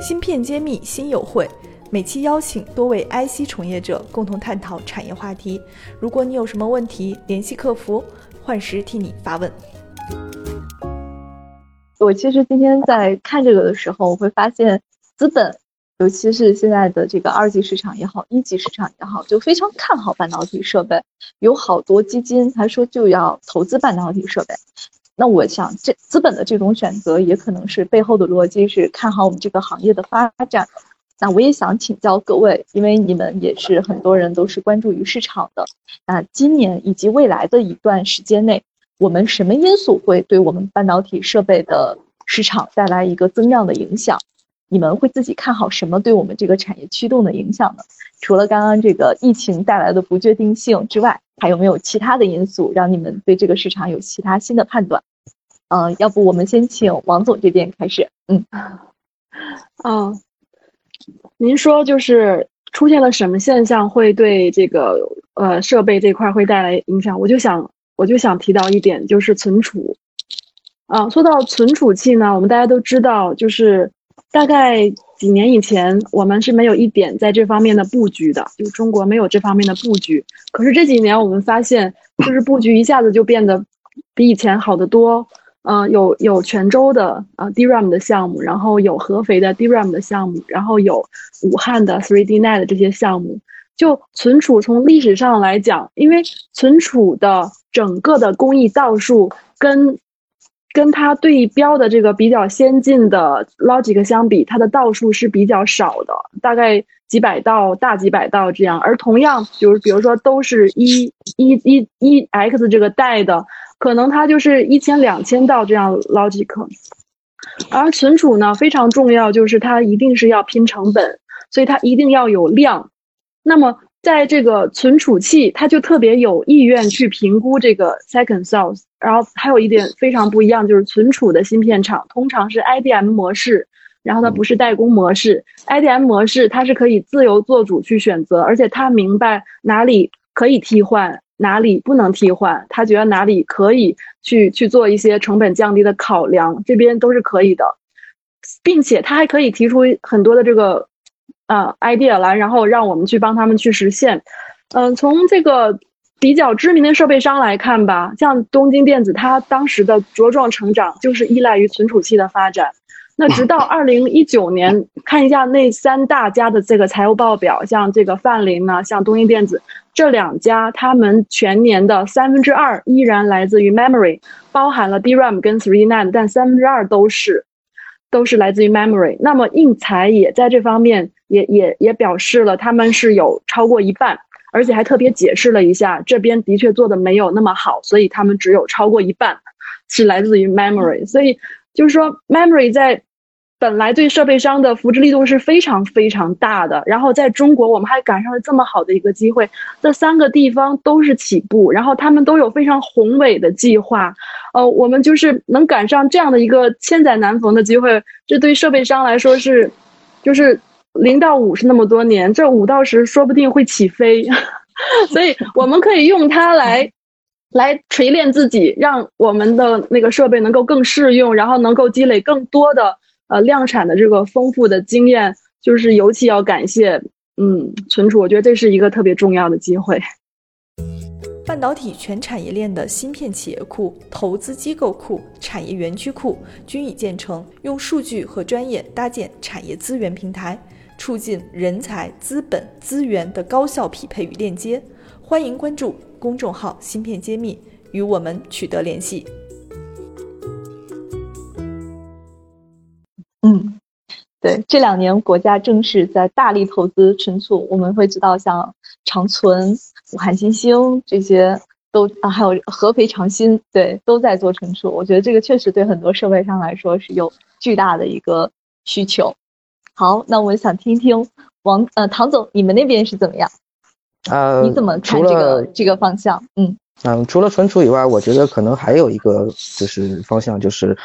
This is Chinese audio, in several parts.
芯片揭秘新友会，每期邀请多位 IC 从业者共同探讨产业话题。如果你有什么问题，联系客服，幻时替你发问。我其实今天在看这个的时候，我会发现资本，尤其是现在的这个二级市场也好，一级市场也好，就非常看好半导体设备，有好多基金还说就要投资半导体设备。那我想，这资本的这种选择，也可能是背后的逻辑是看好我们这个行业的发展。那我也想请教各位，因为你们也是很多人都是关注于市场的。那今年以及未来的一段时间内，我们什么因素会对我们半导体设备的市场带来一个增量的影响？你们会自己看好什么对我们这个产业驱动的影响呢？除了刚刚这个疫情带来的不确定性之外，还有没有其他的因素让你们对这个市场有其他新的判断？嗯，要不我们先请王总这边开始。嗯，啊，您说就是出现了什么现象会对这个呃设备这块会带来影响？我就想我就想提到一点，就是存储。啊，说到存储器呢，我们大家都知道，就是大概几年以前，我们是没有一点在这方面的布局的，就中国没有这方面的布局。可是这几年我们发现，就是布局一下子就变得比以前好得多。嗯，有有泉州的呃 DRAM 的项目，然后有合肥的 DRAM 的项目，然后有武汉的 3D NAND 这些项目。就存储从历史上来讲，因为存储的整个的工艺道数跟跟它对标的这个比较先进的 Logic 相比，它的道数是比较少的，大概几百道、大几百道这样。而同样，比如比如说都是一一一一 X 这个代的。可能它就是一千两千道这样 logic，而存储呢非常重要，就是它一定是要拼成本，所以它一定要有量。那么在这个存储器，它就特别有意愿去评估这个 second source。然后还有一点非常不一样，就是存储的芯片厂通常是 IDM 模式，然后它不是代工模式。IDM 模式它是可以自由做主去选择，而且它明白哪里可以替换。哪里不能替换？他觉得哪里可以去去做一些成本降低的考量，这边都是可以的，并且他还可以提出很多的这个呃 idea 来，然后让我们去帮他们去实现。嗯，从这个比较知名的设备商来看吧，像东京电子，它当时的茁壮成长就是依赖于存储器的发展。那直到 二零一九年，看一下那三大家的这个财务报表，像这个范林呢，像东英电子这两家，他们全年的三分之二依然来自于 memory，包含了 DRAM 跟 3D NAND，但三分之二都是都是来自于 memory。那么应材也在这方面也也也表示了他们是有超过一半，而且还特别解释了一下，这边的确做的没有那么好，所以他们只有超过一半是来自于 memory。所以就是说 memory 在本来对设备商的扶持力度是非常非常大的，然后在中国我们还赶上了这么好的一个机会，这三个地方都是起步，然后他们都有非常宏伟的计划，呃，我们就是能赶上这样的一个千载难逢的机会，这对设备商来说是，就是零到五是那么多年，这五到十说不定会起飞，所以我们可以用它来，来锤炼自己，让我们的那个设备能够更适用，然后能够积累更多的。呃，量产的这个丰富的经验，就是尤其要感谢，嗯，存储，我觉得这是一个特别重要的机会。半导体全产业链的芯片企业库、投资机构库、产业园区库均已建成，用数据和专业搭建产业资源平台，促进人才、资本、资源的高效匹配与链接。欢迎关注公众号“芯片揭秘”，与我们取得联系。对，这两年国家正是在大力投资存储，我们会知道像长存、武汉新兴这些都啊，还有合肥长鑫，对，都在做存储。我觉得这个确实对很多设备商来说是有巨大的一个需求。好，那我想听听王呃唐总，你们那边是怎么样？呃，你怎么看这个这个方向？嗯嗯，除了存储以外，我觉得可能还有一个就是方向就是。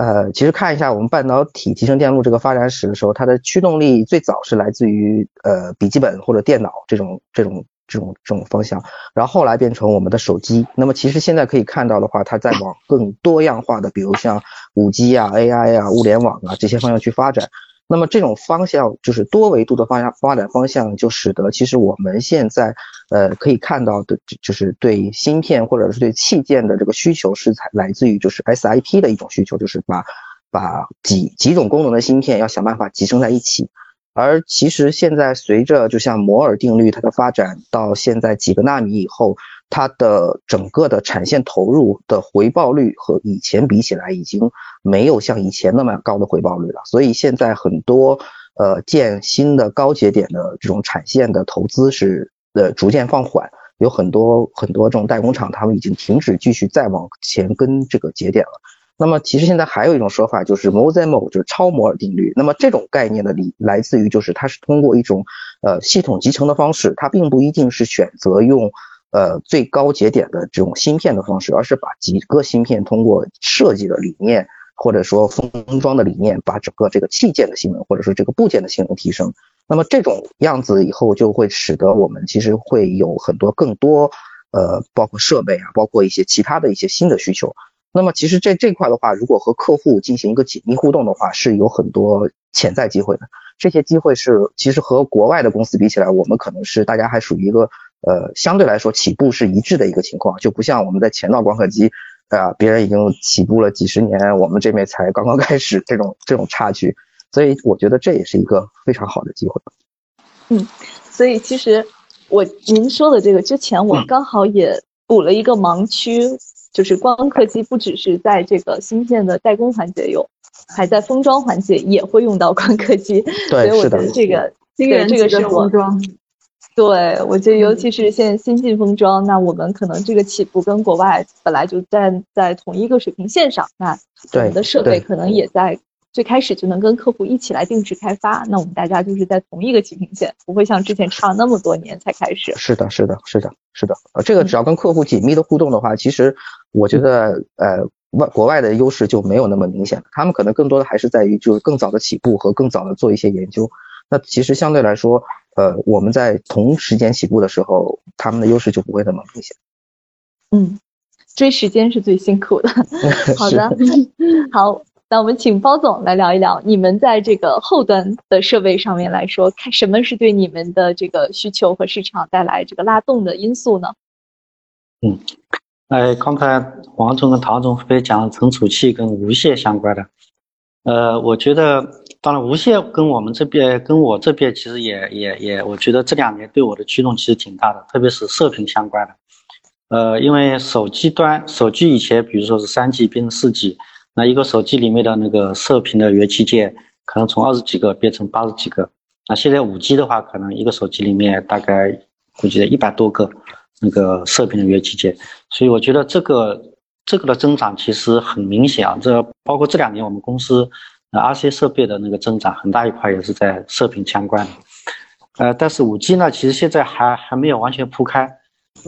呃，其实看一下我们半导体集成电路这个发展史的时候，它的驱动力最早是来自于呃笔记本或者电脑这种这种这种这种方向，然后后来变成我们的手机。那么其实现在可以看到的话，它在往更多样化的，比如像五 G 啊、AI 啊、物联网啊这些方向去发展。那么这种方向就是多维度的发展发展方向，就使得其实我们现在呃可以看到的，就是对芯片或者是对器件的这个需求是才来自于就是 SIP 的一种需求，就是把把几几种功能的芯片要想办法集成在一起。而其实现在随着就像摩尔定律它的发展到现在几个纳米以后，它的整个的产线投入的回报率和以前比起来，已经没有像以前那么高的回报率了。所以现在很多呃建新的高节点的这种产线的投资是呃逐渐放缓，有很多很多这种代工厂他们已经停止继续再往前跟这个节点了。那么其实现在还有一种说法，就是 mozem，就是超摩尔定律。那么这种概念的理来自于，就是它是通过一种呃系统集成的方式，它并不一定是选择用呃最高节点的这种芯片的方式，而是把几个芯片通过设计的理念或者说封装的理念，把整个这个器件的性能或者说这个部件的性能提升。那么这种样子以后就会使得我们其实会有很多更多呃包括设备啊，包括一些其他的一些新的需求。那么其实这这块的话，如果和客户进行一个紧密互动的话，是有很多潜在机会的。这些机会是其实和国外的公司比起来，我们可能是大家还属于一个呃相对来说起步是一致的一个情况，就不像我们在前道光刻机啊，别人已经起步了几十年，我们这边才刚刚 开始这种这种差距。所以我觉得这也是一个非常好的机会。嗯，所以其实我您说的这个之前，我刚好也补了一个盲区。就是光刻机不只是在这个芯片的代工环节用，还在封装环节也会用到光刻机。对，所以我觉得这个，对这个是封装。对，我觉得尤其是现在新进封装，那我们可能这个起步跟国外本来就站在同一个水平线上，那我们的设备可能也在。最开始就能跟客户一起来定制开发，那我们大家就是在同一个起平线，不会像之前差了那么多年才开始。是的，是的，是的，是的。呃，这个只要跟客户紧密的互动的话，其实我觉得，呃，外国外的优势就没有那么明显了。他们可能更多的还是在于就是更早的起步和更早的做一些研究。那其实相对来说，呃，我们在同时间起步的时候，他们的优势就不会那么明显。嗯，追时间是最辛苦的。好的，好。那我们请包总来聊一聊，你们在这个后端的设备上面来说，看什么是对你们的这个需求和市场带来这个拉动的因素呢？嗯，哎，刚才王总跟唐总分别讲了存储器跟无线相关的，呃，我觉得当然无线跟我们这边跟我这边其实也也也，我觉得这两年对我的驱动其实挺大的，特别是射频相关的，呃，因为手机端手机以前比如说是三 G 变成四 G。那一个手机里面的那个射频的元器件，可能从二十几个变成八十几个。那现在五 G 的话，可能一个手机里面大概估计一百多个那个射频的元器件。所以我觉得这个这个的增长其实很明显啊。这包括这两年我们公司那 RC 设备的那个增长，很大一块也是在射频相关的。呃，但是五 G 呢，其实现在还还没有完全铺开。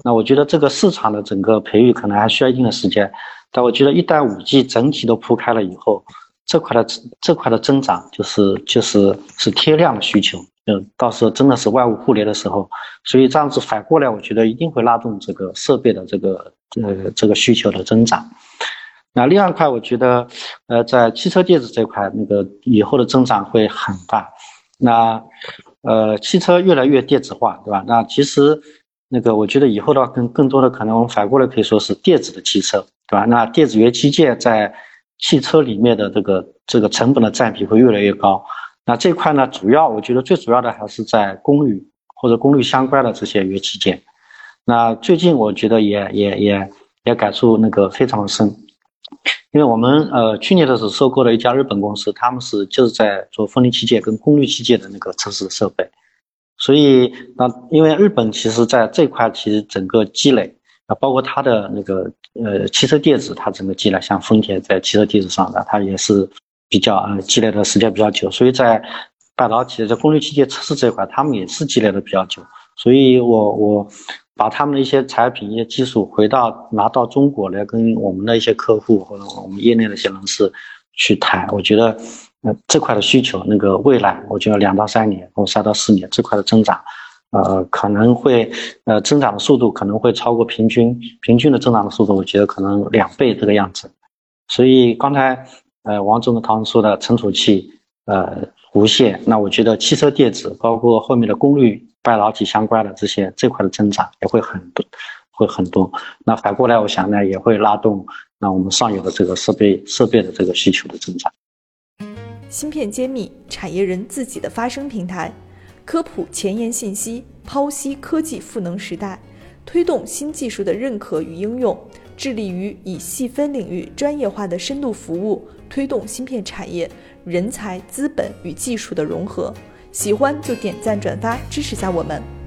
那我觉得这个市场的整个培育可能还需要一定的时间。但我觉得，一旦五 G 整体都铺开了以后，这块的这块的增长就是就是是贴量的需求，嗯，到时候真的是万物互联的时候，所以这样子反过来，我觉得一定会拉动这个设备的这个呃这个需求的增长。那另外一块，我觉得呃在汽车电子这块，那个以后的增长会很大。那呃汽车越来越电子化，对吧？那其实那个我觉得以后的话，更更多的可能我们反过来可以说是电子的汽车。对吧？那电子元器件在汽车里面的这个这个成本的占比会越来越高。那这块呢，主要我觉得最主要的还是在功率或者功率相关的这些元器件。那最近我觉得也也也也感触那个非常深，因为我们呃去年的时候收购了一家日本公司，他们是就是在做分离器件跟功率器件的那个测试设备。所以那因为日本其实在这块其实整个积累。啊，包括它的那个呃汽车电子，它整个积累，像丰田在汽车电子上的，它也是比较呃积累的时间比较久，所以在半导体的在功率器件测试这块，他们也是积累的比较久。所以我我把他们的一些产品、一些技术回到拿到中国来，跟我们的一些客户或者我们业内的一些人士去谈，我觉得呃这块的需求，那个未来，我觉得两到三年或三到四年这块的增长。呃，可能会，呃，增长的速度可能会超过平均，平均的增长的速度，我觉得可能两倍这个样子。所以刚才，呃，王总和唐说的存储器，呃无线，那我觉得汽车电子包括后面的功率半导体相关的这些这块的增长也会很多，会很多。那反过来，我想呢，也会拉动那我们上游的这个设备设备的这个需求的增长。芯片揭秘，产业人自己的发声平台，科普前沿信息，剖析科技赋能时代，推动新技术的认可与应用，致力于以细分领域专业化的深度服务，推动芯片产业人才、资本与技术的融合。喜欢就点赞转发支持下我们。